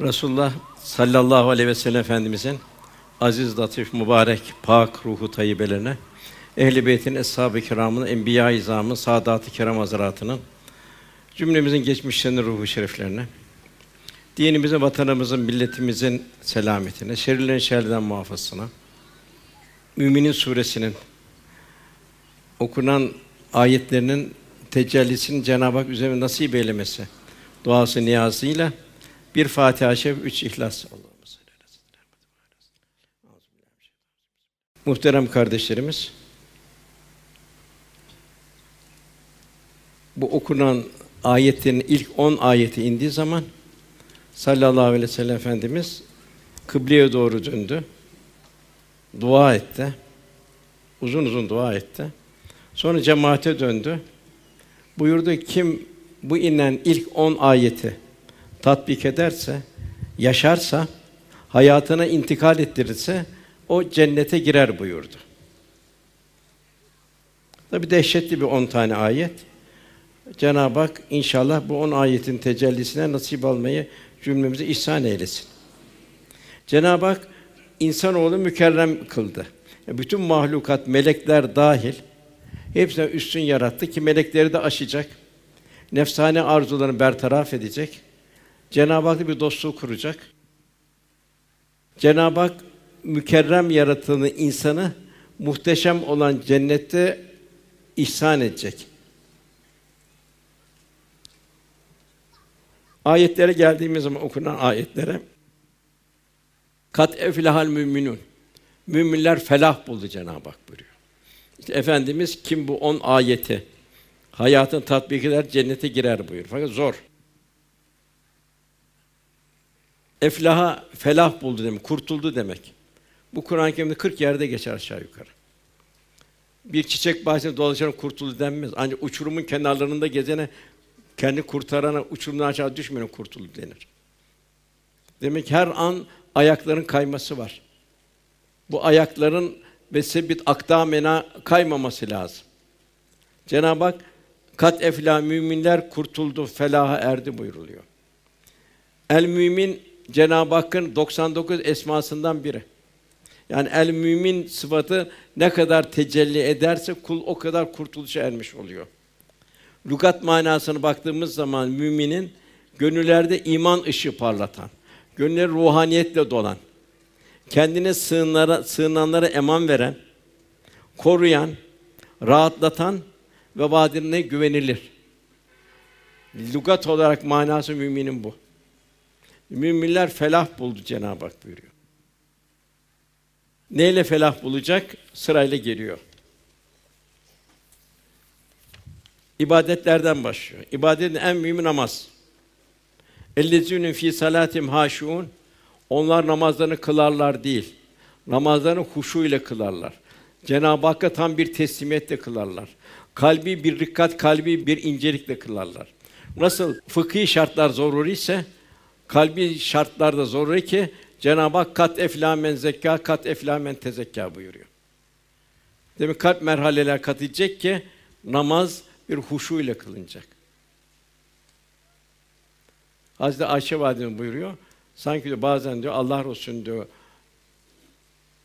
Resulullah sallallahu aleyhi ve sellem Efendimizin aziz, latif, mübarek, pak ruhu tayyibelerine, ehl-i beytin, eshab-ı kiramın, enbiya-i izamın, saadat-ı kiram hazretlerinin, cümlemizin geçmişlerinin ruhu şeriflerine, dinimizin, vatanımızın, milletimizin selametine, şerlerin şerlerden muhafazasına, Müminin suresinin okunan ayetlerinin tecellisini Cenab-ı Hak üzerine nasip eylemesi duası niyazıyla bir Fatiha-i üç İhlas. Muhterem kardeşlerimiz, bu okunan ayetlerin ilk on ayeti indiği zaman sallallahu aleyhi ve sellem Efendimiz kıbleye doğru döndü. Dua etti. Uzun uzun dua etti. Sonra cemaate döndü. Buyurdu kim bu inen ilk on ayeti tatbik ederse, yaşarsa, hayatına intikal ettirirse o cennete girer buyurdu. Tabi dehşetli bir on tane ayet. Cenab-ı Hak inşallah bu on ayetin tecellisine nasip almayı cümlemize ihsan eylesin. Cenab-ı Hak insanoğlu mükerrem kıldı. Bütün mahlukat, melekler dahil hepsine üstün yarattı ki melekleri de aşacak. Nefsane arzularını bertaraf edecek. Cenab-ı Hak'la bir dostluğu kuracak. Cenab-ı Hak mükerrem yarattığını insanı muhteşem olan cennette ihsan edecek. Ayetlere geldiğimiz zaman okunan ayetlere kat eflahal müminun. Müminler felah buldu Cenab-ı Hak buyuruyor. İşte efendimiz kim bu on ayeti hayatın tatbik eder cennete girer buyur. Fakat zor. Eflaha felah buldu demek, kurtuldu demek. Bu Kur'an-ı Kerim'de 40 yerde geçer aşağı yukarı. Bir çiçek bahçesinde dolaşan kurtuldu denmez. Ancak uçurumun kenarlarında gezene kendi kurtarana uçurumdan aşağı düşmeyene kurtuldu denir. Demek her an ayakların kayması var. Bu ayakların ve sebit akdamena kaymaması lazım. Cenab-ı Hak kat efla müminler kurtuldu, felaha erdi buyuruluyor. El mümin Cenab-ı Hakk'ın 99 esmasından biri. Yani el mümin sıfatı ne kadar tecelli ederse kul o kadar kurtuluşa ermiş oluyor. Lugat manasına baktığımız zaman müminin gönüllerde iman ışığı parlatan, gönülleri ruhaniyetle dolan, kendine sığınlara, sığınanlara eman veren, koruyan, rahatlatan ve vaadine güvenilir. Lugat olarak manası müminin bu. Müminler felah buldu Cenab-ı Hak buyuruyor. Neyle felah bulacak? Sırayla geliyor. İbadetlerden başlıyor. İbadetin en mühimi namaz. Ellezînün fî salâtim hâşûn. Onlar namazlarını kılarlar değil. Namazlarını huşu ile kılarlar. Cenab-ı Hakk'a tam bir teslimiyetle kılarlar. Kalbi bir rikkat, kalbi bir incelikle kılarlar. Nasıl fıkhi şartlar zoruri ise kalbi şartlar da zoruri ki Cenab-ı Hak kat eflâ men zekka, kat eflâ men tezekka buyuruyor. Demek kalp merhaleler kat edecek ki namaz bir huşu ile kılınacak. Hazreti Ayşe validemiz buyuruyor. Sanki diyor bazen diyor Allah Resulü diyor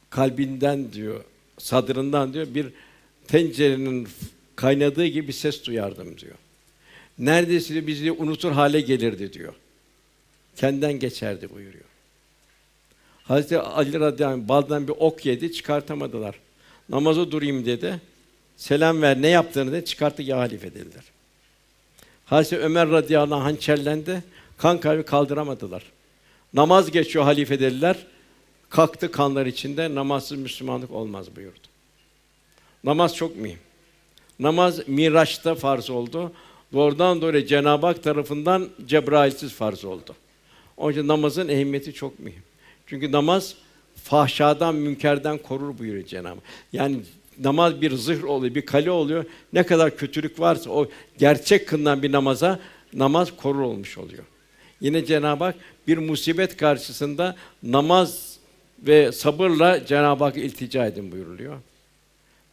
kalbinden diyor, sadrından diyor bir tencerenin kaynadığı gibi ses duyardım diyor. Neredeyse diyor, bizi unutur hale gelirdi diyor. Kendinden geçerdi buyuruyor. Hazreti Ali radıyallahu anh baldan bir ok yedi, çıkartamadılar. Namaza durayım dedi. Selam ver, ne yaptığını de çıkarttı ya halife dediler. Hazreti Ömer radıyallahu anh hançerlendi, kan kalbi kaldıramadılar. Namaz geçiyor halife dediler. Kalktı kanlar içinde, namazsız Müslümanlık olmaz buyurdu. Namaz çok mühim. Namaz Miraç'ta farz oldu. Doğrudan doğruya Cenab-ı Hak tarafından Cebrail'siz farz oldu. Onun için namazın ehemmiyeti çok mühim. Çünkü namaz fahşadan, münkerden korur buyuruyor Cenab-ı. Yani namaz bir zırh oluyor, bir kale oluyor. Ne kadar kötülük varsa o gerçek kılınan bir namaza namaz korur olmuş oluyor. Yine Cenab-ı Hak bir musibet karşısında namaz ve sabırla Cenab-ı Hak iltica edin buyuruluyor.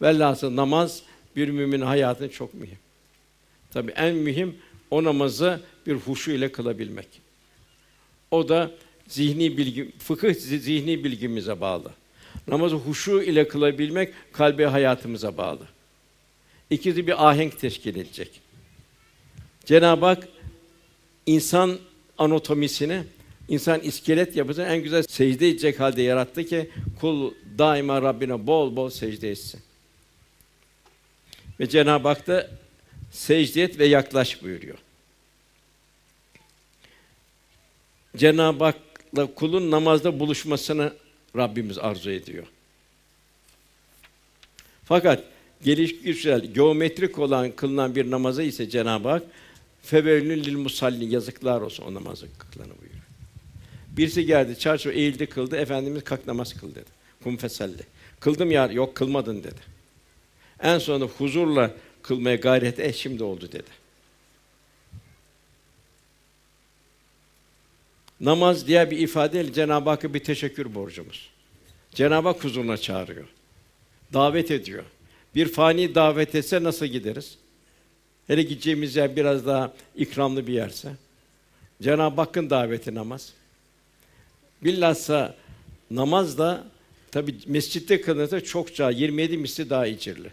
Velhasıl namaz bir müminin hayatında çok mühim. Tabii en mühim o namazı bir huşu ile kılabilmek. O da zihni bilgi, fıkıh zi- zihni bilgimize bağlı. Namazı huşu ile kılabilmek kalbi hayatımıza bağlı. İkisi bir ahenk teşkil edecek. Cenab-ı Hak insan anatomisini, insan iskelet yapısını en güzel secde edecek halde yarattı ki kul daima Rabbine bol bol secde etsin. Ve Cenab-ı Hak da secde et ve yaklaş buyuruyor. Cenab-ı Hak'la kulun namazda buluşmasını Rabbimiz arzu ediyor. Fakat gelişgüçsel, geometrik olan kılınan bir namaza ise Cenab-ı Hak fevellün lil musalli yazıklar olsun o namazı kılana buyuruyor. Birisi geldi, çarşı eğildi kıldı, Efendimiz kalk namaz kıl dedi. Kum fesalli. Kıldım ya, yok kılmadın dedi. En sonunda huzurla kılmaya gayret et, şimdi oldu dedi. Namaz diğer bir ifadeyle Cenab-ı Hakk'a bir teşekkür borcumuz. Cenab-ı Hak huzuruna çağırıyor. Davet ediyor. Bir fani davet etse nasıl gideriz? Hele gideceğimiz yer biraz daha ikramlı bir yerse. Cenab-ı Hakk'ın daveti namaz. Bilhassa namaz da tabi mescitte kılınırsa çokça 27 misli daha icirli.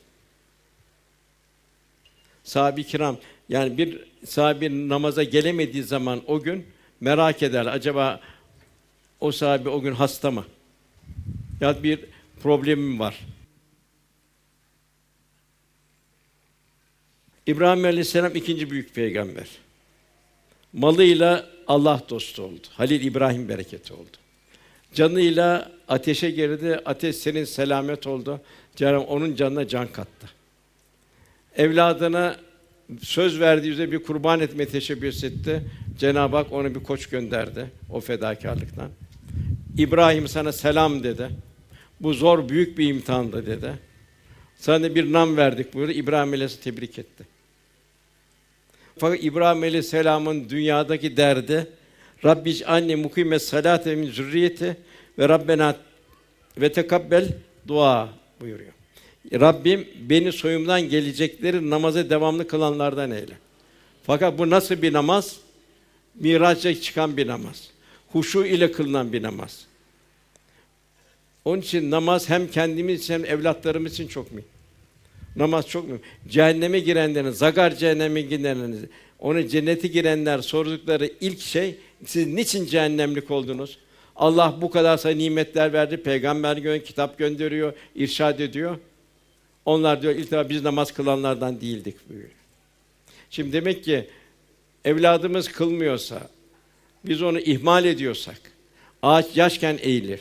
Sahabe-i kiram yani bir sahabe namaza gelemediği zaman o gün merak eder. Acaba o sahabe o gün hasta mı? Ya bir problemim var. İbrahim Aleyhisselam ikinci büyük peygamber. Malıyla Allah dostu oldu. Halil İbrahim bereketi oldu. Canıyla ateşe girdi. Ateş senin selamet oldu. Cenab-ı Hak onun canına can kattı. Evladına söz verdiği üzere bir kurban etme teşebbüs etti. Cenab-ı Hak ona bir koç gönderdi o fedakarlıktan. İbrahim sana selam dedi. Bu zor büyük bir imtihandı dedi. Sana bir nam verdik buyurdu. İbrahim Aleyhisselam tebrik etti. Fakat İbrahim Aleyhisselam'ın dünyadaki derdi Rabbi anne mukime salate min zürriyeti ve Rabbena ve tekabbel dua buyuruyor. Rabbim beni soyumdan gelecekleri namaza devamlı kılanlardan eyle. Fakat bu nasıl bir namaz? Miraç'a çıkan bir namaz. Huşu ile kılınan bir namaz. Onun için namaz hem kendimiz için hem evlatlarımız için çok mühim. Namaz çok mühim. Cehenneme girenlerin, zagar cehenneme girenlerin, ona cennete girenler sordukları ilk şey, siz niçin cehennemlik oldunuz? Allah bu kadar sayı nimetler verdi, peygamber gönderiyor, kitap gönderiyor, irşad ediyor. Onlar diyor defa biz namaz kılanlardan değildik buyuruyor. Şimdi demek ki evladımız kılmıyorsa, biz onu ihmal ediyorsak, ağaç yaşken eğilir,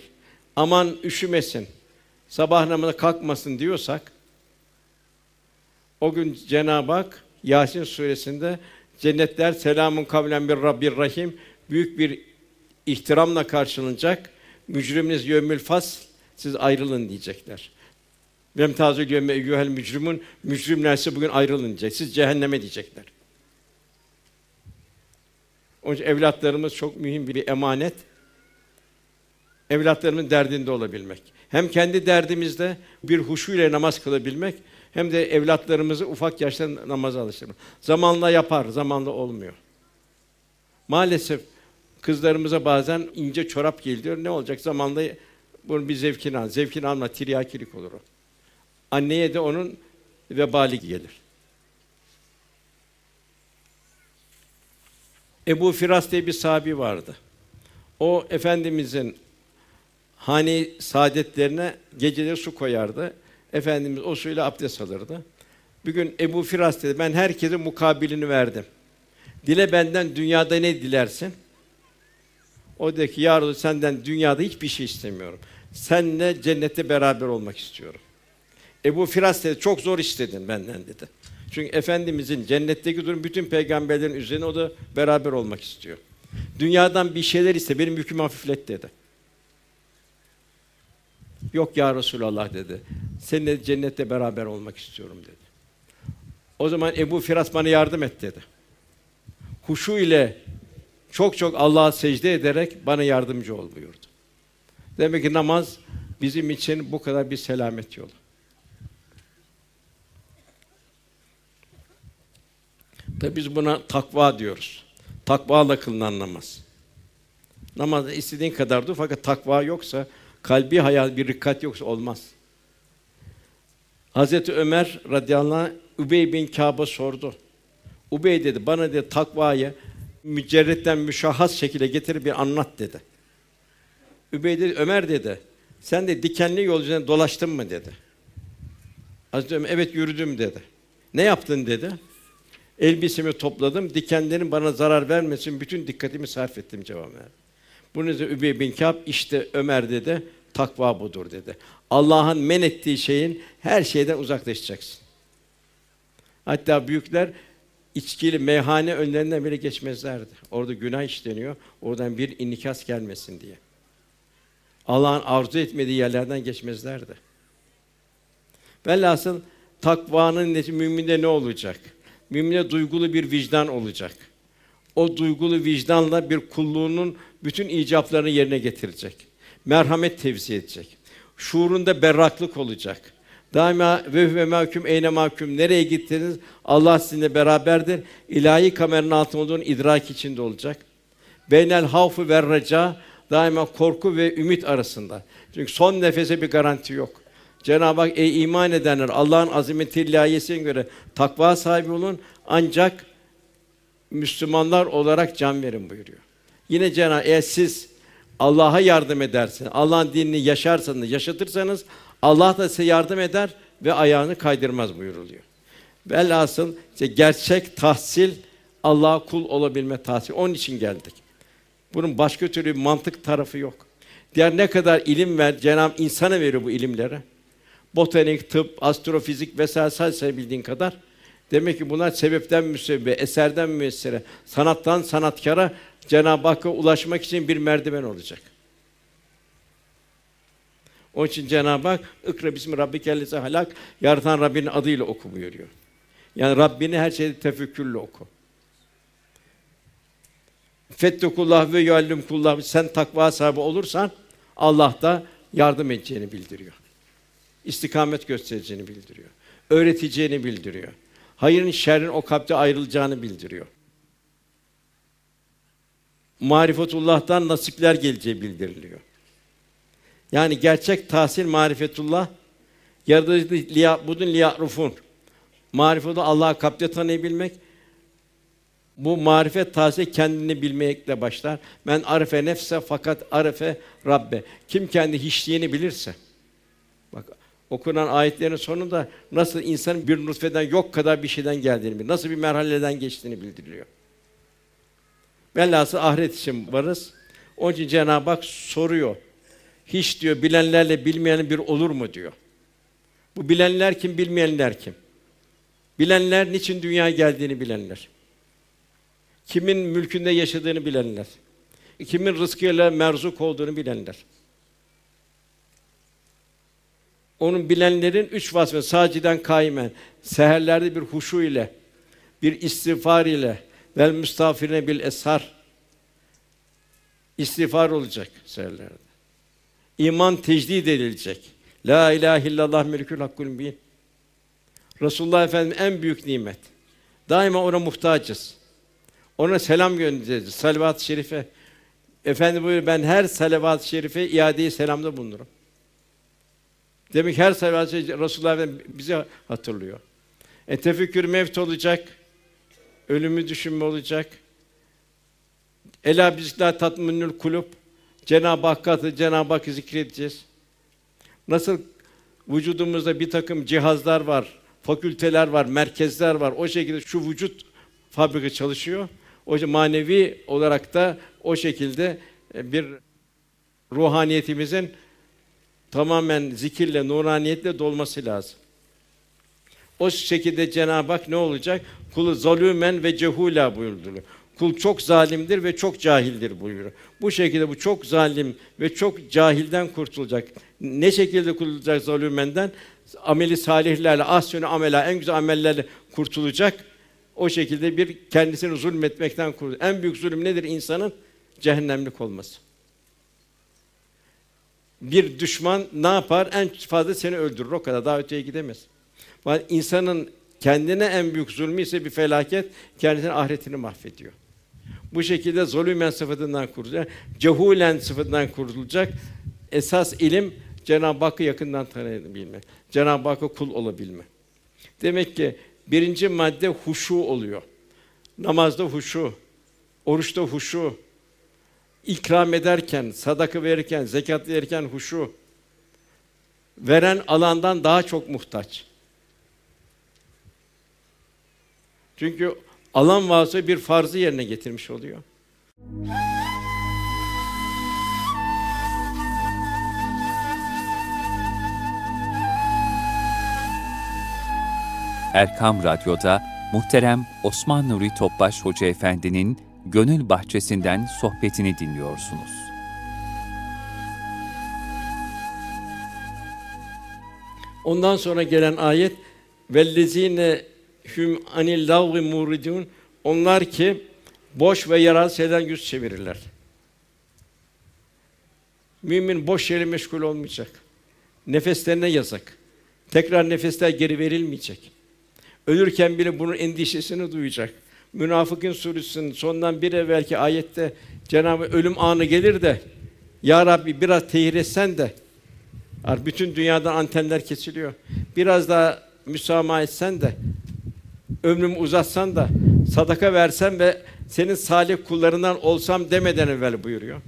aman üşümesin, sabah namazına kalkmasın diyorsak, o gün Cenab-ı Hak Yasin suresinde cennetler selamun kavlen bir Rabbir Rahim büyük bir ihtiramla karşılanacak. Mücriminiz yevmül fasl siz ayrılın diyecekler. Vem tazül yevme eyyuhel mücrimun mücrimlerse bugün ayrılın diyecek. Siz cehenneme diyecekler. Onun için evlatlarımız çok mühim bir emanet. Evlatlarımın derdinde olabilmek. Hem kendi derdimizde bir huşu ile namaz kılabilmek, hem de evlatlarımızı ufak yaşta namaza alıştırmak. Zamanla yapar, zamanla olmuyor. Maalesef kızlarımıza bazen ince çorap geliyor. Ne olacak? Zamanla bunun bir zevkini al. Zevkini alma, tiryakilik olur o. Anneye de onun vebali gelir. Ebu Firas diye bir sahabi vardı. O efendimizin hani saadetlerine geceleri su koyardı. Efendimiz o suyla abdest alırdı. Bir gün Ebu Firas dedi, ben herkese mukabilini verdim. Dile benden dünyada ne dilersin? O dedi ki, ya Resulallah, senden dünyada hiçbir şey istemiyorum. Seninle cennette beraber olmak istiyorum. Ebu Firas dedi, çok zor istedin benden dedi. Çünkü Efendimizin cennetteki durum bütün peygamberlerin üzerine o da beraber olmak istiyor. Dünyadan bir şeyler iste, benim yükümü hafiflet dedi. Yok ya Resulallah dedi. Seninle cennette beraber olmak istiyorum dedi. O zaman Ebu Firas bana yardım et dedi. Huşu ile çok çok Allah'a secde ederek bana yardımcı ol buyurdu. Demek ki namaz bizim için bu kadar bir selamet yolu. Tabi biz buna takva diyoruz. Takvayla kılınan namaz. Namazda istediğin kadar dur fakat takva yoksa, kalbi hayal bir rikkat yoksa olmaz. Hazreti Ömer radıyallahu anh Übey bin Kâb'a sordu. Ubey dedi bana dedi takvayı mücerretten müşahhas şekilde getir bir anlat dedi. Übey dedi Ömer dedi. Sen de dikenli yol üzerinde dolaştın mı dedi. Hazreti Ömer evet yürüdüm dedi. Ne yaptın dedi. Elbisemi topladım, dikenlerin bana zarar vermesin bütün dikkatimi sarf ettim cevap verdi. Bunun üzerine Übey bin Kâb işte Ömer dedi, takva budur dedi. Allah'ın men ettiği şeyin her şeyden uzaklaşacaksın. Hatta büyükler içkili meyhane önlerinden bile geçmezlerdi. Orada günah işleniyor. Oradan bir inikas gelmesin diye. Allah'ın arzu etmediği yerlerden geçmezlerdi. Velhasıl takvanın neti müminde ne olacak? Müminde duygulu bir vicdan olacak. O duygulu vicdanla bir kulluğunun bütün icaplarını yerine getirecek. Merhamet tevzi edecek. Şuurunda berraklık olacak. Daima ve ve mahkum eyne mahkum nereye gittiniz? Allah sizinle beraberdir. İlahi kameranın altında olduğunu idrak içinde olacak. Beynel havfu ve reca daima korku ve ümit arasında. Çünkü son nefese bir garanti yok. Cenab-ı Hak ey iman edenler Allah'ın azameti ilahiyesine göre takva sahibi olun ancak Müslümanlar olarak can verin buyuruyor. Yine Cenab-ı eğer siz Allah'a yardım edersiniz, Allah'ın dinini yaşarsanız, yaşatırsanız Allah da size yardım eder ve ayağını kaydırmaz buyuruluyor. Velhasıl işte gerçek tahsil Allah'a kul olabilme tahsil. Onun için geldik. Bunun başka türlü bir mantık tarafı yok. Diğer ne kadar ilim ver, Cenab-ı insana veriyor bu ilimleri. Botanik, tıp, astrofizik vesaire say bildiğin kadar. Demek ki bunlar sebepten müsebbibe, eserden müessere, sanattan sanatkara Cenab-ı Hakk'a ulaşmak için bir merdiven olacak. Onun için Cenab-ı Hak "Ikra bismi rabbikellezi halak" yaratan Rabbinin adıyla oku buyuruyor. Yani Rabbini her şeyde tefekkürle oku. Fettekullah ve yuallimkullah sen takva sahibi olursan Allah da yardım edeceğini bildiriyor. İstikamet göstereceğini bildiriyor. Öğreteceğini bildiriyor. Hayırın şerrin o kalpte ayrılacağını bildiriyor. Marifetullah'tan nasipler geleceği bildiriliyor. Yani gerçek tahsil marifetullah yaratıcı liya budun liyarufun. Marifetullah Allah'ı kalpte tanıyabilmek. Bu marifet tahsil kendini bilmekle başlar. Men arife nefse fakat arife Rabbe. Kim kendi hiçliğini bilirse. Bak okunan ayetlerin sonunda nasıl insanın bir nutfeden yok kadar bir şeyden geldiğini, nasıl bir merhaleden geçtiğini bildiriliyor. Velhasıl ahiret için varız. Onun için Cenab-ı Hak soruyor. Hiç diyor bilenlerle bilmeyenin bir olur mu diyor. Bu bilenler kim, bilmeyenler kim? Bilenler niçin dünyaya geldiğini bilenler. Kimin mülkünde yaşadığını bilenler. Kimin rızkıyla merzuk olduğunu bilenler. Onun bilenlerin üç vasfı saciden kaimen, seherlerde bir huşu ile, bir istiğfar ile, vel müstafirine bil eshar. İstiğfar olacak seherlerde. İman tecdid edilecek. La ilahe illallah melikül hakkul mübin. Resulullah Efendimiz en büyük nimet. Daima ona muhtacız. Ona selam göndereceğiz. Salavat-ı şerife. Efendi buyuruyor ben her salavat-ı şerife iade selamda bulunurum. Demek her salavat-ı şerife Resulullah bizi hatırlıyor. E tefekkür mevt olacak. Ölümü düşünme olacak. Ela bizler tatminül kulüp. Cenab-ı Hakk'ı Cenab-ı Hakk'ı zikredeceğiz. Nasıl vücudumuzda bir takım cihazlar var, fakülteler var, merkezler var. O şekilde şu vücut fabrika çalışıyor. O manevi olarak da o şekilde e, bir ruhaniyetimizin tamamen zikirle, nuraniyetle dolması lazım. O şekilde Cenab-ı Hak ne olacak? Kulu zalümen ve cehula buyurdu. Kul çok zalimdir ve çok cahildir buyuruyor. Bu şekilde bu çok zalim ve çok cahilden kurtulacak. Ne şekilde kurtulacak zalümenden? Ameli salihlerle, ahsünü amela, en güzel amellerle kurtulacak. O şekilde bir kendisini zulmetmekten kurtulacak. En büyük zulüm nedir insanın? Cehennemlik olması. Bir düşman ne yapar? En fazla seni öldürür. O kadar. Daha öteye gidemez. İnsanın kendine en büyük zulmü ise bir felaket, kendisinin ahiretini mahvediyor. Bu şekilde zulümen sıfatından kurulacak, cehulen sıfatından kurulacak. Esas ilim Cenab-ı Hakk'ı yakından tanıyabilme. Cenab-ı Hakk'a kul olabilme. Demek ki birinci madde huşu oluyor. Namazda huşu, oruçta huşu, ikram ederken, sadaka verirken, zekat verirken huşu. Veren alandan daha çok muhtaç. Çünkü alan vasfı bir farzı yerine getirmiş oluyor. Erkam Radyo'da muhterem Osman Nuri Topbaş Hoca Efendi'nin Gönül Bahçesinden sohbetini dinliyorsunuz. Ondan sonra gelen ayet vellezine hum anil lagvi muridun onlar ki boş ve yararsız şeyden yüz çevirirler. Mümin boş yere meşgul olmayacak. Nefeslerine yazık. Tekrar nefesler geri verilmeyecek. Ölürken bile bunun endişesini duyacak. Münafıkın suresinin sondan bir evvelki ayette Cenabı ölüm anı gelir de Ya Rabbi biraz tehir etsen de bütün dünyadan antenler kesiliyor. Biraz daha müsamaha etsen de ömrümü uzatsan da sadaka versen ve senin salih kullarından olsam demeden evvel buyuruyor.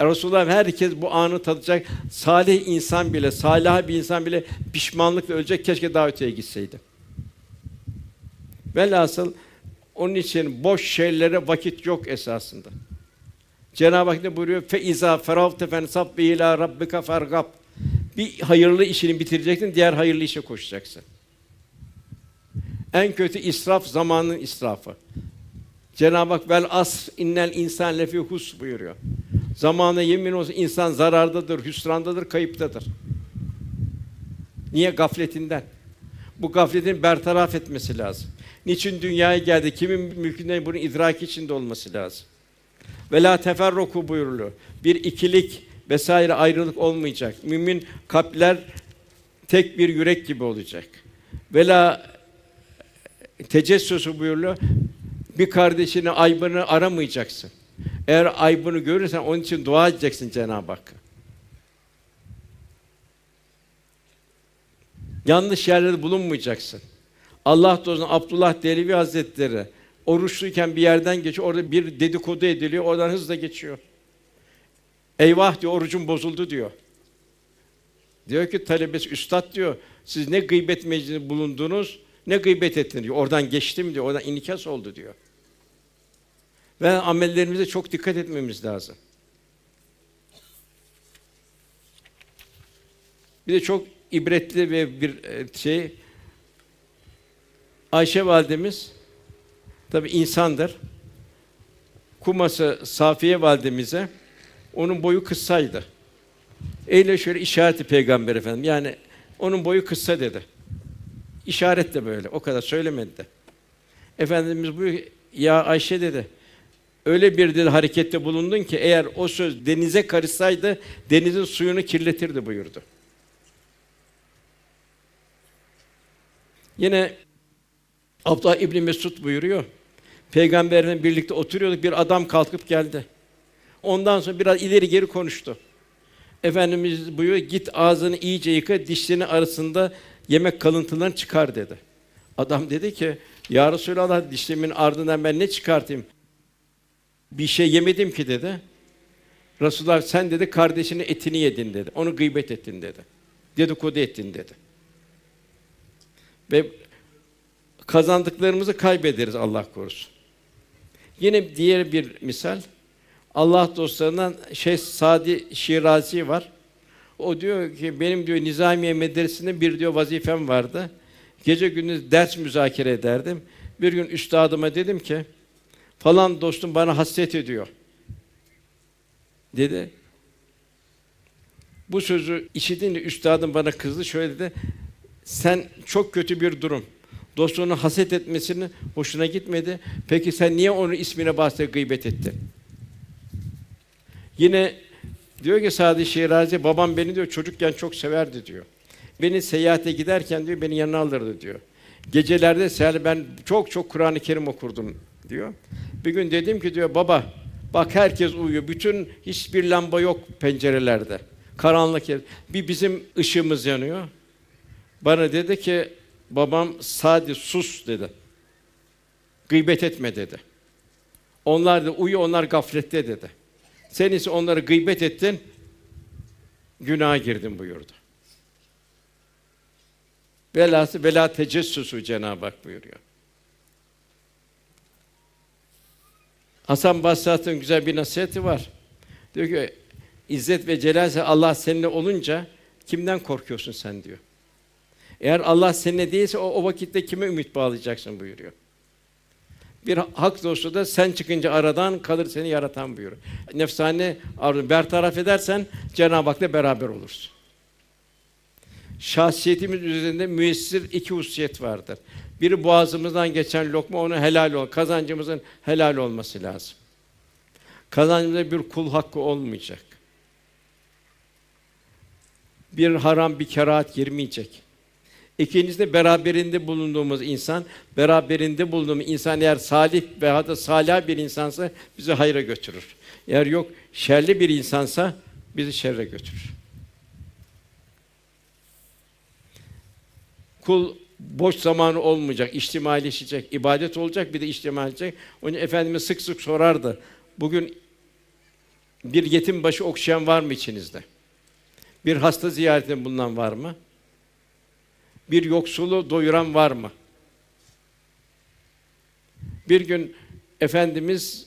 Resulullah herkes bu anı tadacak. Salih insan bile, salih bir insan bile pişmanlıkla ölecek. Keşke daha öteye gitseydi. Velhasıl onun için boş şeylere vakit yok esasında. Cenab-ı Hak ne buyuruyor? Fe iza feravte fensab bi ila rabbika fargab. Bir hayırlı işini bitireceksin, diğer hayırlı işe koşacaksın. En kötü israf zamanın israfı. Cenab-ı Hak vel as innel insan lefi hus buyuruyor. Zamana yemin olsun insan zarardadır, hüsrandadır, kayıptadır. Niye gafletinden? Bu gafletin bertaraf etmesi lazım. Niçin dünyaya geldi? Kimin mülkünde bunun idraki içinde olması lazım. Ve la teferruku buyuruluyor. Bir ikilik vesaire ayrılık olmayacak. Mümin kalpler tek bir yürek gibi olacak. Ve la tecessüsü buyuruluyor. Bir kardeşini aybını aramayacaksın. Eğer aybını görürsen onun için dua edeceksin Cenab-ı Hakk'a. Yanlış yerlerde bulunmayacaksın. Allah dostuna Abdullah Delevi Hazretleri oruçluyken bir yerden geçiyor. Orada bir dedikodu ediliyor. Oradan hızla geçiyor. Eyvah diyor orucum bozuldu diyor. Diyor ki talebesi üstad diyor. Siz ne gıybet meclisinde bulundunuz, ne gıybet ettiniz diyor. Oradan geçtim diyor. Oradan inikas oldu diyor. Ve amellerimize çok dikkat etmemiz lazım. Bir de çok ibretli ve bir e, şey Ayşe validemiz tabi insandır. Kuması Safiye validemize onun boyu kıssaydı. Eyle şöyle işareti peygamber efendim. Yani onun boyu kısa dedi. İşaret de böyle. O kadar söylemedi de. Efendimiz bu ya Ayşe dedi. Öyle bir dedi harekette bulundun ki eğer o söz denize karışsaydı denizin suyunu kirletirdi buyurdu. Yine Abdullah İbni Mesud buyuruyor. Peygamberle birlikte oturuyorduk. Bir adam kalkıp geldi. Ondan sonra biraz ileri geri konuştu. Efendimiz buyuruyor, git ağzını iyice yıka, dişlerini arasında yemek kalıntılarını çıkar dedi. Adam dedi ki, Ya Resulallah dişlerimin ardından ben ne çıkartayım? Bir şey yemedim ki dedi. Resulullah sen dedi kardeşinin etini yedin dedi. Onu gıybet ettin dedi. Dedikodu ettin dedi. Ve kazandıklarımızı kaybederiz Allah korusun. Yine diğer bir misal Allah dostlarından Şeyh Sadi Şirazi var. O diyor ki benim diyor Nizamiye Medresesi'nde bir diyor vazifem vardı. Gece gündüz ders müzakere ederdim. Bir gün üstadıma dedim ki falan dostum bana hasret ediyor. Dedi. Bu sözü işitince üstadım bana kızdı. Şöyle dedi. Sen çok kötü bir durum. Dostunu haset etmesini hoşuna gitmedi. Peki sen niye onun ismine bahsedip gıybet ettin? Yine diyor ki Sadi Şirazi, babam beni diyor çocukken çok severdi diyor. Beni seyahate giderken diyor beni yanına alırdı diyor. Gecelerde seher ben çok çok Kur'an-ı Kerim okurdum diyor. Bir gün dedim ki diyor baba bak herkes uyuyor. Bütün hiçbir lamba yok pencerelerde. Karanlık yer. Bir bizim ışığımız yanıyor. Bana dedi ki babam sadece sus dedi. Gıybet etme dedi. Onlar da uyu, onlar gaflette dedi. Sen ise onları gıybet ettin, günaha girdin buyurdu. Velası vela tecessüsü Cenab-ı Hak buyuruyor. Hasan Basri'nin güzel bir nasihati var. Diyor ki İzzet ve Celal Allah seninle olunca kimden korkuyorsun sen diyor. Eğer Allah seninle değilse o, o vakitte kime ümit bağlayacaksın buyuruyor. Bir hak dostu da sen çıkınca aradan kalır seni yaratan buyuruyor. Nefsane arzu bertaraf edersen Cenab-ı Hak'la beraber olursun. Şahsiyetimiz üzerinde müessir iki hususiyet vardır. Biri boğazımızdan geçen lokma onun helal ol, kazancımızın helal olması lazım. Kazancımızda bir kul hakkı olmayacak. Bir haram, bir kerahat girmeyecek. İkincisi de beraberinde bulunduğumuz insan, beraberinde bulunduğumuz insan eğer salih ve hatta salih bir insansa bizi hayra götürür. Eğer yok şerli bir insansa bizi şerre götürür. Kul boş zamanı olmayacak, içtimaileşecek, ibadet olacak, bir de içtimaileşecek. Onun için sık sık sorardı. Bugün bir yetim başı okşayan var mı içinizde? Bir hasta ziyaretinde bulunan var mı? Bir yoksulu doyuran var mı? Bir gün Efendimiz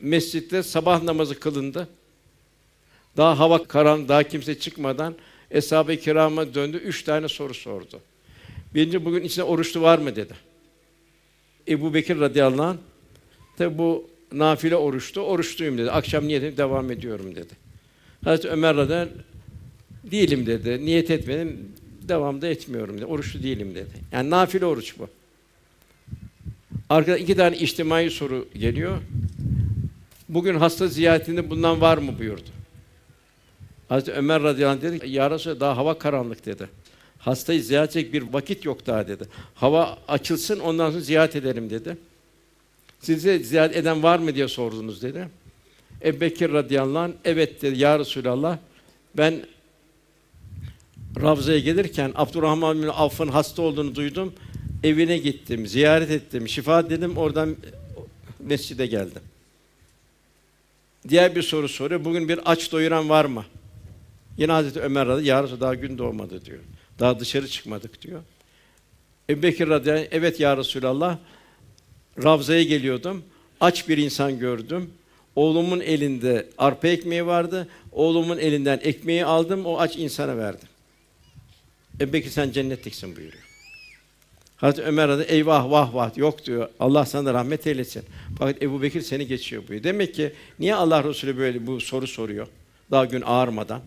mescitte sabah namazı kılındı. Daha hava karan, daha kimse çıkmadan eshab-ı kirama döndü, üç tane soru sordu. Birinci bugün içinde oruçlu var mı dedi. Ebu Bekir radıyallahu anh, tabi bu nafile oruçtu, oruçluyum dedi. Akşam niyetim devam ediyorum dedi. Hazreti Ömer radıyallahu değilim dedi, niyet etmedim, devamda etmiyorum dedi. Oruçlu değilim dedi. Yani nafile oruç bu. Arkada iki tane içtimai soru geliyor. Bugün hasta ziyaretinde bundan var mı buyurdu. Hazreti Ömer radıyallahu anh dedi ki, Ya Resulallah daha hava karanlık dedi. Hastayı ziyaret edecek bir vakit yok daha dedi. Hava açılsın ondan sonra ziyaret edelim dedi. Size ziyaret eden var mı diye sordunuz dedi. Ebu Bekir radıyallahu anh, evet dedi ya Resulallah ben Ravza'ya gelirken Abdurrahman bin Avf'ın hasta olduğunu duydum. Evine gittim, ziyaret ettim, şifa dedim, oradan mescide geldim. Diğer bir soru soruyor. Bugün bir aç doyuran var mı? Yine Hazreti Ömer radıyallahu "Ya daha gün doğmadı diyor. Daha dışarı çıkmadık diyor. Ebu Bekir radıyallahu evet ya Resulallah, Ravza'ya geliyordum. Aç bir insan gördüm. Oğlumun elinde arpa ekmeği vardı. Oğlumun elinden ekmeği aldım, o aç insana verdim. Ebu Bekir sen cennetliksin buyuruyor. Hazreti Ömer adı eyvah vah vah yok diyor. Allah sana rahmet eylesin. Fakat Ebu Bekir seni geçiyor buyuruyor. Demek ki niye Allah Resulü böyle bu soru soruyor? Daha gün ağarmadan.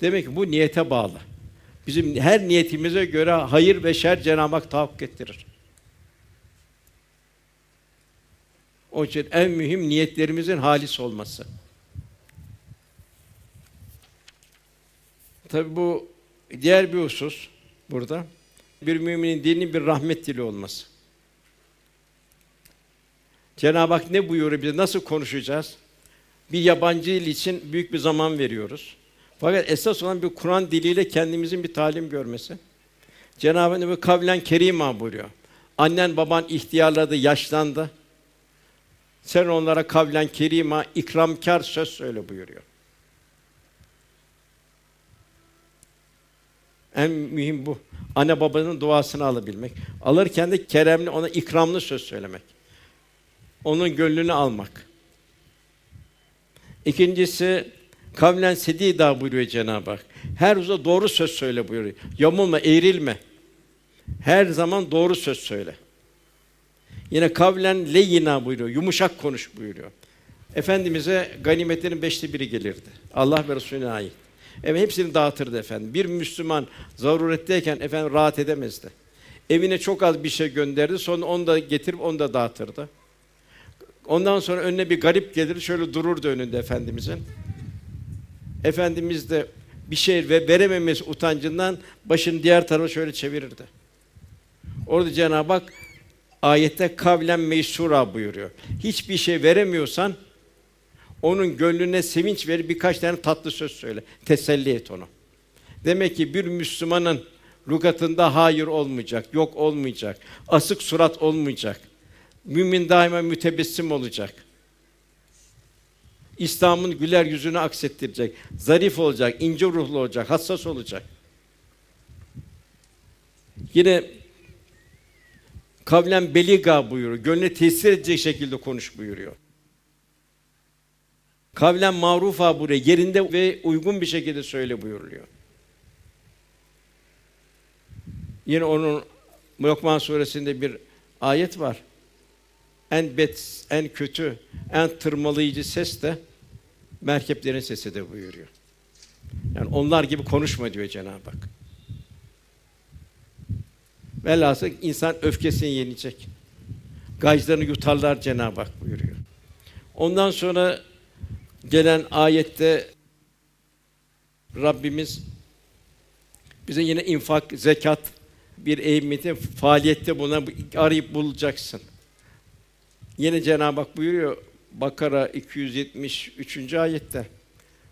Demek ki bu niyete bağlı. Bizim her niyetimize göre hayır ve şer Cenab-ı Hak tahakkuk ettirir. O için en mühim niyetlerimizin halis olması. Tabi bu diğer bir husus burada. Bir müminin dilinin bir rahmet dili olması. Cenab-ı Hak ne buyuruyor bize? Nasıl konuşacağız? Bir yabancı dil için büyük bir zaman veriyoruz. Fakat esas olan bir Kur'an diliyle kendimizin bir talim görmesi. Cenab-ı Hak bu kavlen kerima buyuruyor. Annen baban ihtiyarladı, yaşlandı. Sen onlara kavlen kerima, ikramkar söz söyle buyuruyor. En mühim bu. Anne babanın duasını alabilmek. Alırken de keremli, ona ikramlı söz söylemek. Onun gönlünü almak. İkincisi kavlen sedida buyuruyor Cenab-ı Hak. Her uza doğru söz söyle buyuruyor. Yamulma, eğrilme. Her zaman doğru söz söyle. Yine kavlen leyina buyuruyor. Yumuşak konuş buyuruyor. Efendimize ganimetlerin beşte biri gelirdi. Allah ve Resulüne ait. Evet hepsini dağıtırdı efendim. Bir Müslüman zaruretteyken efendim rahat edemezdi. Evine çok az bir şey gönderdi. Sonra onu da getirip onu da dağıtırdı. Ondan sonra önüne bir garip gelir, şöyle dururdu önünde efendimizin. Efendimiz de bir şey ve verememesi utancından başını diğer tarafa şöyle çevirirdi. Orada Cenab-ı Hak Ayette kavlen meysura buyuruyor. Hiçbir şey veremiyorsan onun gönlüne sevinç ver, birkaç tane tatlı söz söyle. Teselli et onu. Demek ki bir Müslümanın lügatında hayır olmayacak, yok olmayacak, asık surat olmayacak. Mümin daima mütebessim olacak. İslam'ın güler yüzünü aksettirecek. Zarif olacak, ince ruhlu olacak, hassas olacak. Yine kavlen beliga buyuruyor. Gönlüne tesir edecek şekilde konuş buyuruyor. Kavlen marufa buraya yerinde ve uygun bir şekilde söyle buyuruluyor. Yine onun Lokman suresinde bir ayet var. En bet, en kötü, en tırmalayıcı ses de merkeplerin sesi de buyuruyor. Yani onlar gibi konuşma diyor Cenab-ı Hak. Velhasıl insan öfkesini yenecek. Gayzlarını yutarlar Cenab-ı Hak buyuruyor. Ondan sonra gelen ayette Rabbimiz bize yine infak, zekat bir eğiminde faaliyette buna arayıp bulacaksın. Yine Cenab-ı Hak buyuruyor Bakara 273. ayette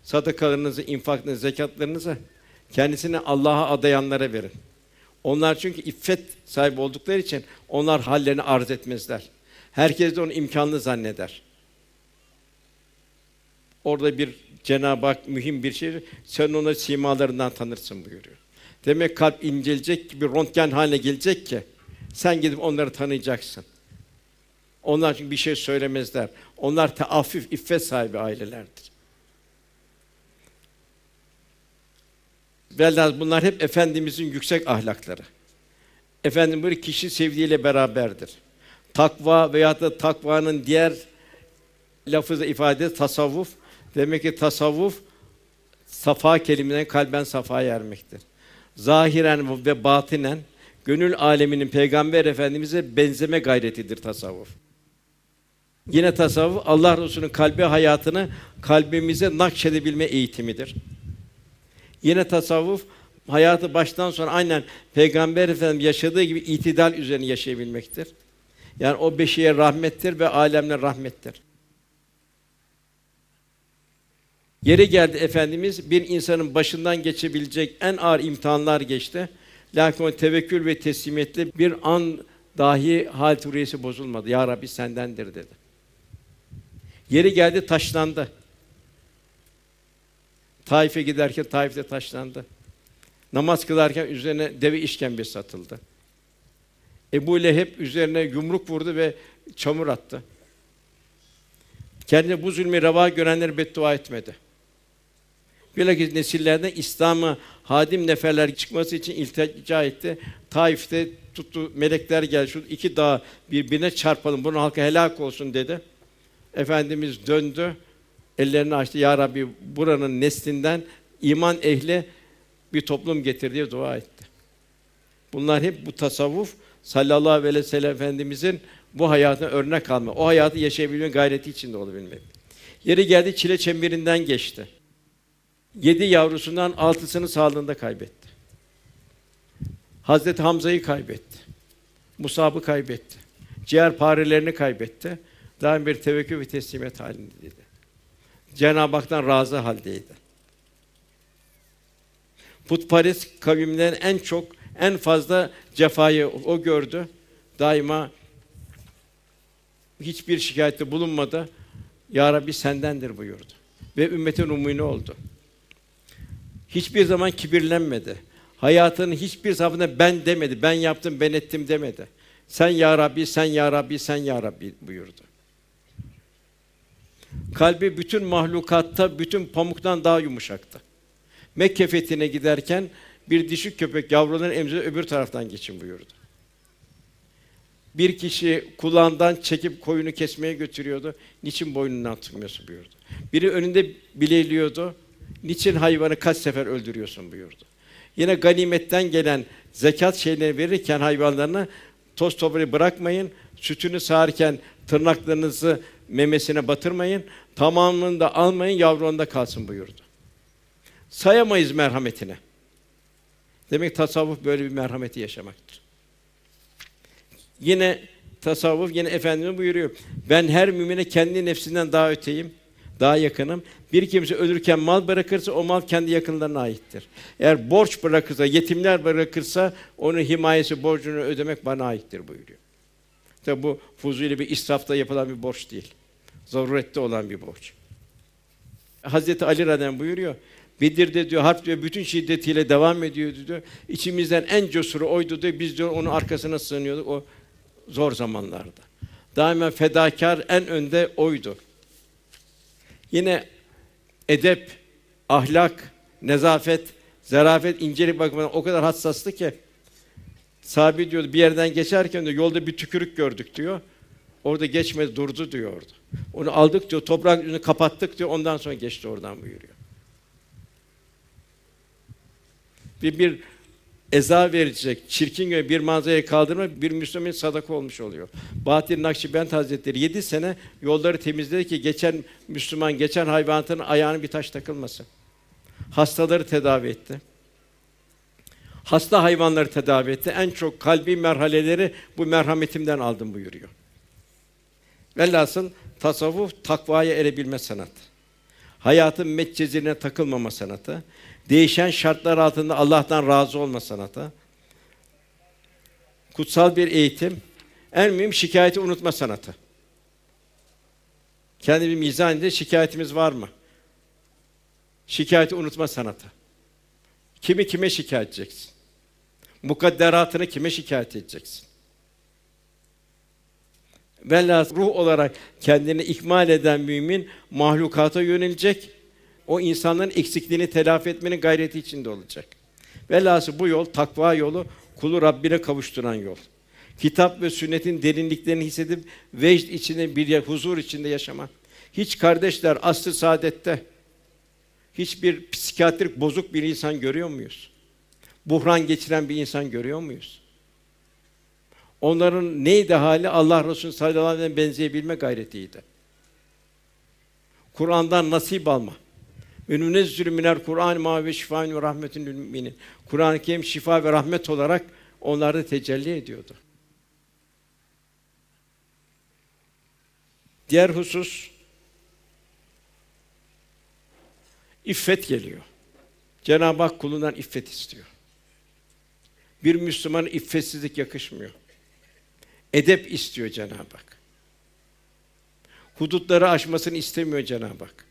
sadakalarınızı, infaklarınızı, zekatlarınızı kendisine Allah'a adayanlara verin. Onlar çünkü iffet sahibi oldukları için onlar hallerini arz etmezler. Herkes de onu imkanlı zanneder. Orada bir Cenab-ı Hak mühim bir şey, sen onları simalarından tanırsın buyuruyor. Demek kalp incelecek ki bir röntgen haline gelecek ki sen gidip onları tanıyacaksın. Onlar çünkü bir şey söylemezler. Onlar teaffüf, iffet sahibi ailelerdir. Velhâsıl bunlar hep efendimizin yüksek ahlakları. Efendim bir kişi sevdiğiyle beraberdir. Takva veya da takvanın diğer lafızla ifade tasavvuf. Demek ki tasavvuf safa kelimeden kalben safaya ermektir. Zahiren ve batinen gönül aleminin peygamber efendimize benzeme gayretidir tasavvuf. Yine tasavvuf Allah Resulü'nün kalbi hayatını kalbimize nakşedebilme eğitimidir. Yine tasavvuf hayatı baştan sona aynen Peygamber Efendimiz yaşadığı gibi itidal üzerine yaşayabilmektir. Yani o beşiğe rahmettir ve alemler rahmettir. Yeri geldi Efendimiz bir insanın başından geçebilecek en ağır imtihanlar geçti. Lakin tevekkül ve teslimiyetle bir an dahi hal turiyesi bozulmadı. Ya Rabbi sendendir dedi. Yeri geldi taşlandı. Taif'e giderken Taif'te taşlandı. Namaz kılarken üzerine deve işkembe satıldı. Ebu Leheb üzerine yumruk vurdu ve çamur attı. Kendine bu zulmü reva görenler beddua etmedi. Bilakis nesillerden İslam'a hadim neferler çıkması için iltica etti. Taif'te tuttu melekler gel şu iki dağ birbirine çarpalım. Bunun halka helak olsun dedi. Efendimiz döndü. Ellerini açtı. Ya Rabbi buranın neslinden iman ehli bir toplum getir diye dua etti. Bunlar hep bu tasavvuf sallallahu aleyhi ve sellem efendimizin bu hayatına örnek alma. O hayatı yaşayabilme gayreti içinde olabilmek. Yeri geldi çile çemberinden geçti. Yedi yavrusundan altısını sağlığında kaybetti. Hazreti Hamza'yı kaybetti. Musab'ı kaybetti. Ciğer parelerini kaybetti. Daim bir tevekkül ve teslimiyet halindeydi. Cenab-ı Hak'tan razı haldeydi. Putperest kavimden en çok, en fazla cefayı o gördü. Daima hiçbir şikayette bulunmadı. Ya Rabbi sendendir buyurdu. Ve ümmetin numune oldu. Hiçbir zaman kibirlenmedi. Hayatının hiçbir safhasında ben demedi, ben yaptım, ben ettim demedi. Sen ya Rabbi, sen ya Rabbi, sen ya Rabbi buyurdu. Kalbi bütün mahlukatta bütün pamuktan daha yumuşaktı. Mekke fethine giderken bir dişi köpek yavrularını emzirip öbür taraftan geçin buyurdu. Bir kişi kulağından çekip koyunu kesmeye götürüyordu. Niçin boynundan tutmuyorsun buyurdu. Biri önünde bileliyordu. Niçin hayvanı kaç sefer öldürüyorsun buyurdu. Yine ganimetten gelen zekat şeyleri verirken hayvanlarına toz toprağı bırakmayın. Sütünü sağarken tırnaklarınızı memesine batırmayın. Tamamını da almayın, yavru onda kalsın buyurdu. Sayamayız merhametine. Demek tasavvuf böyle bir merhameti yaşamaktır. Yine tasavvuf yine Efendimiz buyuruyor. Ben her mümine kendi nefsinden daha öteyim, daha yakınım. Bir kimse ölürken mal bırakırsa o mal kendi yakınlarına aittir. Eğer borç bırakırsa, yetimler bırakırsa onun himayesi borcunu ödemek bana aittir buyuruyor. Tabi bu fuzuli bir israfta yapılan bir borç değil. Zarurette olan bir borç. Hazreti Ali Radem buyuruyor. Bedir'de diyor harp diyor bütün şiddetiyle devam ediyordu diyor. İçimizden en cesuru oydu diyor. Biz diyor onun arkasına sığınıyorduk o zor zamanlarda. Daima fedakar en önde oydu. Yine edep, ahlak, nezafet, zarafet, incelik bakımından o kadar hassastı ki sahibi diyordu bir yerden geçerken de yolda bir tükürük gördük diyor. Orada geçmedi durdu diyor orada. Onu aldık diyor, toprak yüzünü kapattık diyor. Ondan sonra geçti oradan buyuruyor. Bir bir eza verecek, çirkin göre bir manzarayı kaldırma bir Müslümanın sadaka olmuş oluyor. Bahattin Nakşibend Hazretleri yedi sene yolları temizledi ki geçen Müslüman, geçen hayvanatın ayağına bir taş takılmasın. Hastaları tedavi etti. Hasta hayvanları tedavi etti. En çok kalbi merhaleleri bu merhametimden aldım buyuruyor. Velhasıl tasavvuf takvaya erebilme sanatı. Hayatın metcezirine takılmama sanatı. Değişen şartlar altında Allah'tan razı olma sanatı. Kutsal bir eğitim. En mühim şikayeti unutma sanatı. Kendi bir mizaninde şikayetimiz var mı? Şikayeti unutma sanatı. Kimi kime şikayet edeceksin? Mukadderatını kime şikayet edeceksin? Velhâsıl ruh olarak kendini ikmal eden mümin mahlukata yönelecek. O insanların eksikliğini telafi etmenin gayreti içinde olacak. Velhâsıl bu yol takva yolu, kulu Rabbine kavuşturan yol. Kitap ve sünnetin derinliklerini hissedip vecd içinde bir huzur içinde yaşama. Hiç kardeşler asr saadette hiçbir psikiyatrik bozuk bir insan görüyor muyuz? Buhran geçiren bir insan görüyor muyuz? Onların neydi hali? Allah Resulü sallallahu aleyhi ve sellem benzeyebilme gayretiydi. Kur'an'dan nasip alma. Ve nunezzülü minel Kur'an ma ve şifaun ve rahmetun lil müminin. Kur'an-ı Kerim şifa ve rahmet olarak onlarda tecelli ediyordu. Diğer husus iffet geliyor. Cenab-ı Hak kulundan iffet istiyor. Bir Müslümana iffetsizlik yakışmıyor. Edep istiyor Cenab-ı Hak. Hudutları aşmasını istemiyor Cenab-ı Hak.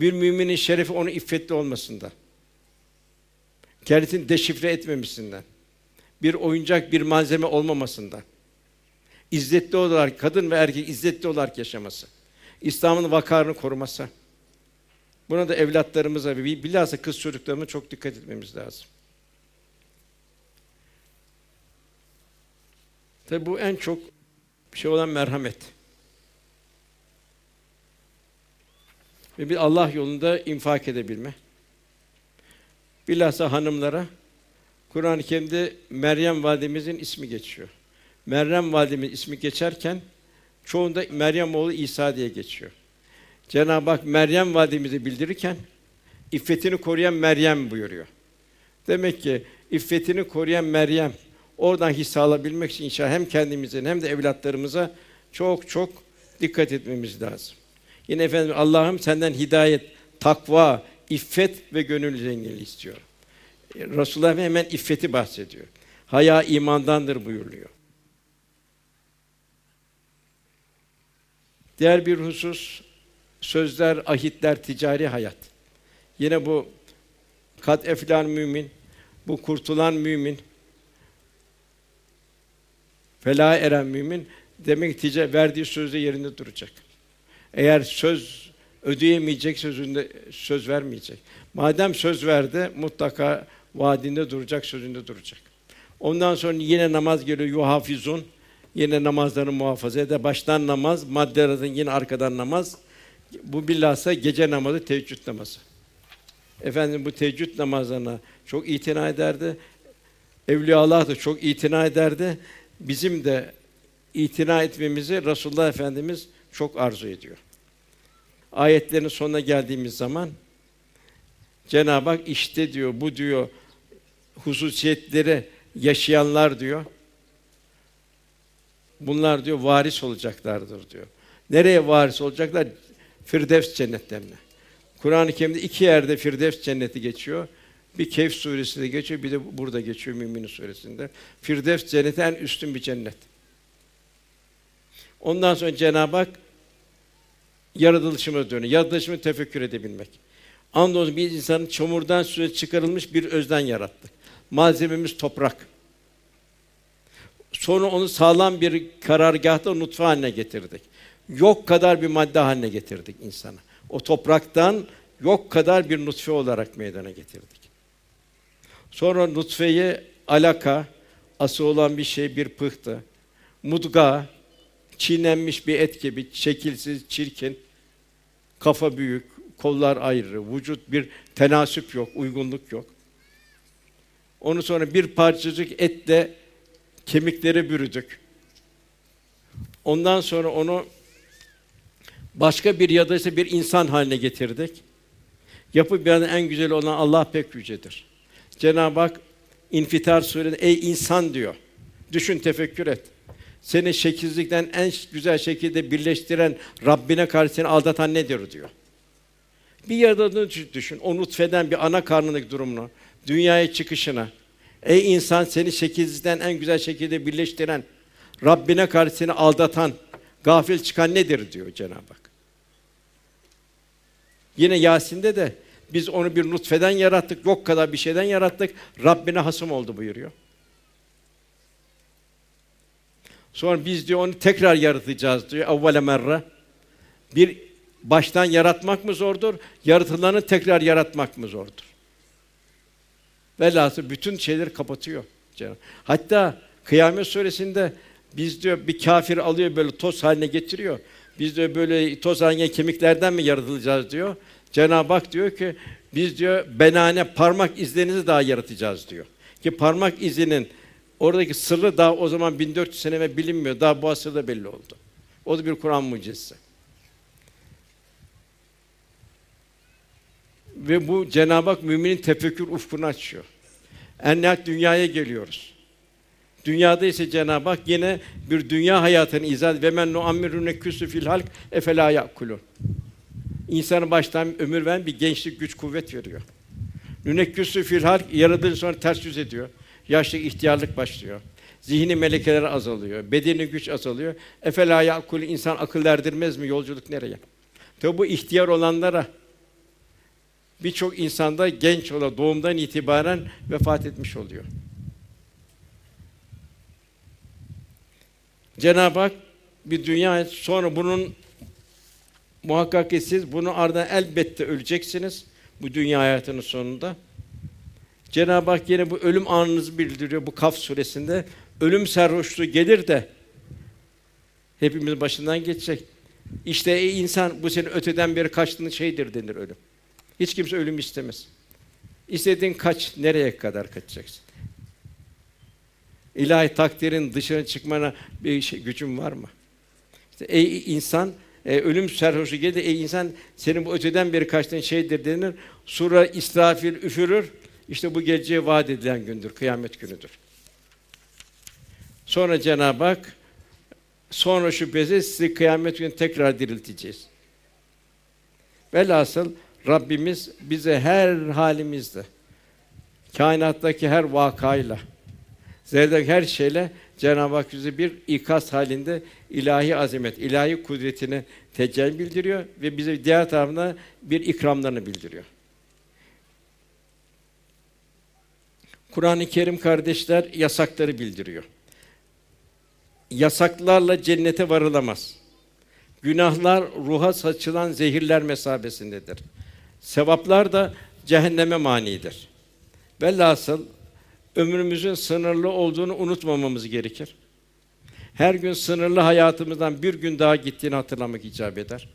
Bir müminin şerefi onun iffetli olmasında. Kendisini deşifre etmemesinden. Bir oyuncak, bir malzeme olmamasından. İzzetli olarak, kadın ve erkek izzetli olarak yaşaması. İslam'ın vakarını koruması. Buna da evlatlarımıza ve bilhassa kız çocuklarımıza çok dikkat etmemiz lazım. Tabi bu en çok şey olan merhamet. Ve bir Allah yolunda infak edebilme. Bilhassa hanımlara Kur'an-ı Kerim'de Meryem validemizin ismi geçiyor. Meryem validemiz ismi geçerken çoğunda Meryem oğlu İsa diye geçiyor. Cenab-ı Hak Meryem validemizi bildirirken iffetini koruyan Meryem buyuruyor. Demek ki iffetini koruyan Meryem oradan hisse alabilmek için inşallah hem kendimizin hem de evlatlarımıza çok çok dikkat etmemiz lazım. Yine efendim Allah'ım senden hidayet, takva, iffet ve gönül zenginliği istiyor. Resulullah hemen iffeti bahsediyor. Haya imandandır buyuruyor. Diğer bir husus sözler, ahitler, ticari hayat. Yine bu kat eflan mümin, bu kurtulan mümin, felaha eren mümin demek tica verdiği sözde yerinde duracak. Eğer söz ödeyemeyecek sözünde söz vermeyecek. Madem söz verdi mutlaka vaadinde duracak, sözünde duracak. Ondan sonra yine namaz geliyor yuhafizun. Yine namazlarını muhafaza eder. Baştan namaz, maddelerden yine arkadan namaz. Bu bilhassa gece namazı, teheccüd namazı. Efendim bu teheccüd namazlarına çok itina ederdi. Evliyaullah da çok itina ederdi. Bizim de itina etmemizi Resulullah Efendimiz çok arzu ediyor. Ayetlerin sonuna geldiğimiz zaman Cenab-ı Hak işte diyor bu diyor hususiyetleri yaşayanlar diyor Bunlar diyor varis olacaklardır diyor. Nereye varis olacaklar? Firdevs cennetlerine. Kur'an-ı Kerim'de iki yerde Firdevs cenneti geçiyor. Bir Kehf suresinde geçiyor, bir de burada geçiyor Mümin suresinde. Firdevs cenneti en üstün bir cennet. Ondan sonra Cenab-ı Hak yaratılışıma dönüyor. Yaratılışımı tefekkür edebilmek. Andolsun biz insanın çamurdan süre çıkarılmış bir özden yarattık. Malzememiz toprak. Sonra onu sağlam bir karargâhta nutfe haline getirdik. Yok kadar bir madde haline getirdik insana. O topraktan yok kadar bir nutfe olarak meydana getirdik. Sonra nutfeyi alaka, ası olan bir şey, bir pıhtı, mudga, çiğnenmiş bir et gibi, şekilsiz, çirkin, kafa büyük, kollar ayrı, vücut bir tenasüp yok, uygunluk yok. Onu sonra bir parçacık etle kemiklere bürüdük. Ondan sonra onu başka bir ya da ise bir insan haline getirdik. Yapı bir en güzel olan Allah pek yücedir. Cenab-ı Hak İnfitar Suresi'nde ey insan diyor. Düşün, tefekkür et. Seni şekilsizlikten en güzel şekilde birleştiren Rabbine karşı seni aldatan nedir diyor. Bir yaradığını düşün. O nutfeden bir ana karnındaki durumunu, dünyaya çıkışına. Ey insan seni şekilsizlikten en güzel şekilde birleştiren, Rabbine karşı seni aldatan, gafil çıkan nedir diyor Cenab-ı Hak. Yine Yasin'de de biz onu bir nutfeden yarattık, yok kadar bir şeyden yarattık. Rabbine hasım oldu buyuruyor. Sonra biz diyor onu tekrar yaratacağız diyor. Evvele merre. Bir baştan yaratmak mı zordur? Yaratılanı tekrar yaratmak mı zordur? Velhasıl bütün şeyleri kapatıyor Cenab. Hatta Kıyamet Suresinde biz diyor bir kafir alıyor böyle toz haline getiriyor. Biz diyor böyle toz haline kemiklerden mi yaratılacağız diyor. Cenab-ı Hak diyor ki biz diyor benane parmak izlerinizi daha yaratacağız diyor. Ki parmak izinin oradaki sırrı daha o zaman 1400 sene ve bilinmiyor. Daha bu asırda belli oldu. O da bir Kur'an mucizesi. Ve bu Cenab-ı Hak müminin tefekkür ufkunu açıyor. En nihayet dünyaya geliyoruz. Dünyada ise Cenab-ı Hak yine bir dünya hayatını izah ve men nuammirune küsü fil halk efela yakulun. İnsanı baştan ömür veren bir gençlik, güç, kuvvet veriyor. Nünekküsü fil halk yaratılır sonra ters yüz ediyor. Yaşlık, ihtiyarlık başlıyor. Zihni melekeler azalıyor. Bedeni güç azalıyor. Efela yakul insan akıl erdirmez mi? Yolculuk nereye? Tabi bu ihtiyar olanlara birçok insanda genç olan doğumdan itibaren vefat etmiş oluyor. Cenab-ı Hak bir dünya sonra bunun muhakkak ki siz bunu ardından elbette öleceksiniz bu dünya hayatının sonunda. Cenab-ı Hak yine bu ölüm anınızı bildiriyor bu Kaf suresinde. Ölüm sarhoşluğu gelir de hepimizin başından geçecek. İşte ey insan bu senin öteden beri kaçtığın şeydir denir ölüm. Hiç kimse ölüm istemez. İstediğin kaç, nereye kadar kaçacaksın? İlahi takdirin dışına çıkmana bir şey, gücün var mı? İşte ey insan, e, ölüm serhoşu gelir, ey insan senin bu öteden beri kaçtığın şeydir denir. Sura İsrafil üfürür. İşte bu geleceğe vaat edilen gündür, kıyamet günüdür. Sonra Cenab-ı Hak sonra şüphesiz sizi kıyamet günü tekrar dirilteceğiz. Velhasıl Rabbimiz bize her halimizde kainattaki her vakayla zerdeki her şeyle Cenab-ı Hak bize bir ikaz halinde ilahi azamet, ilahi kudretini tecelli bildiriyor ve bize diğer tarafında bir ikramlarını bildiriyor. Kur'an-ı Kerim kardeşler yasakları bildiriyor. Yasaklarla cennete varılamaz. Günahlar ruha saçılan zehirler mesabesindedir. Sevaplar da cehenneme manidir. Velhasıl ömrümüzün sınırlı olduğunu unutmamamız gerekir. Her gün sınırlı hayatımızdan bir gün daha gittiğini hatırlamak icap eder.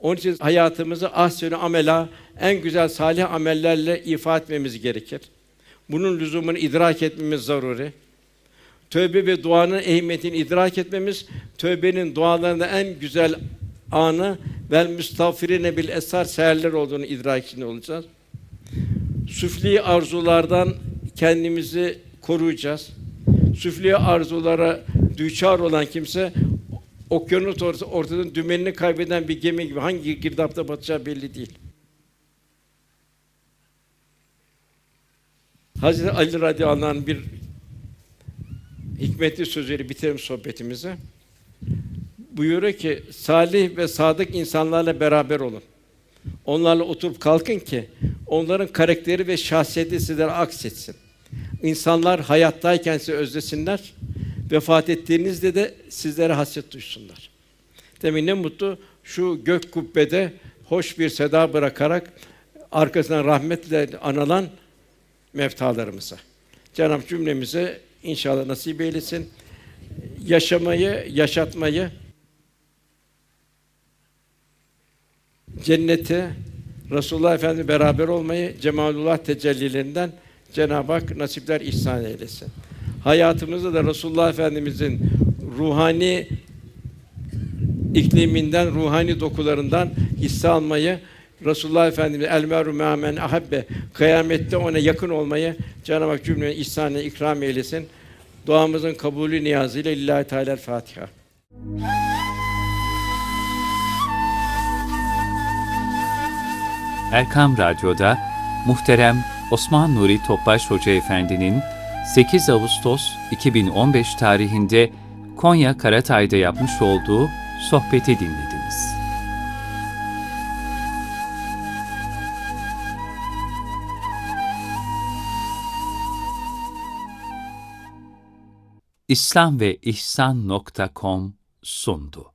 Onun için hayatımızı ahsenü amela, en güzel salih amellerle ifa etmemiz gerekir. Bunun lüzumunu idrak etmemiz zaruri. Tövbe ve duanın ehemmiyetini idrak etmemiz, tövbenin dualarında en güzel anı vel müstağfirine bil esar seherler olduğunu idrak içinde olacağız. Süfli arzulardan kendimizi koruyacağız. Süfli arzulara düçar olan kimse okyanus ortası, ortadan dümenini kaybeden bir gemi gibi hangi girdapta batacağı belli değil. Hazreti Ali radıyallahu anh'ın bir hikmetli sözleri bitirelim sohbetimizi. Buyuruyor ki salih ve sadık insanlarla beraber olun. Onlarla oturup kalkın ki onların karakteri ve şahsiyeti sizlere aksetsin. İnsanlar hayattayken sizi özlesinler. Vefat ettiğinizde de sizlere hasret duysunlar. Demin ne mutlu şu gök kubbede hoş bir seda bırakarak arkasından rahmetle anılan mevtalarımıza. Cenab-ı cümlemize inşallah nasip eylesin. Yaşamayı, yaşatmayı, cenneti, Resulullah Efendimiz beraber olmayı, cemalullah tecellilerinden Cenab-ı Hak nasipler ihsan eylesin. Hayatımızda da Resulullah Efendimizin ruhani ikliminden, ruhani dokularından hisse almayı, Resulullah Efendimiz el meru me'amen ahabbe kıyamette ona yakın olmayı Cenab-ı Hak cümleye ihsanı ikram eylesin. Duamızın kabulü niyazıyla lillahi teala Fatiha. Erkam Radyo'da muhterem Osman Nuri Topbaş Hoca Efendi'nin 8 Ağustos 2015 tarihinde Konya Karatay'da yapmış olduğu sohbeti dinlediniz. İslam ve İhsan.com sundu.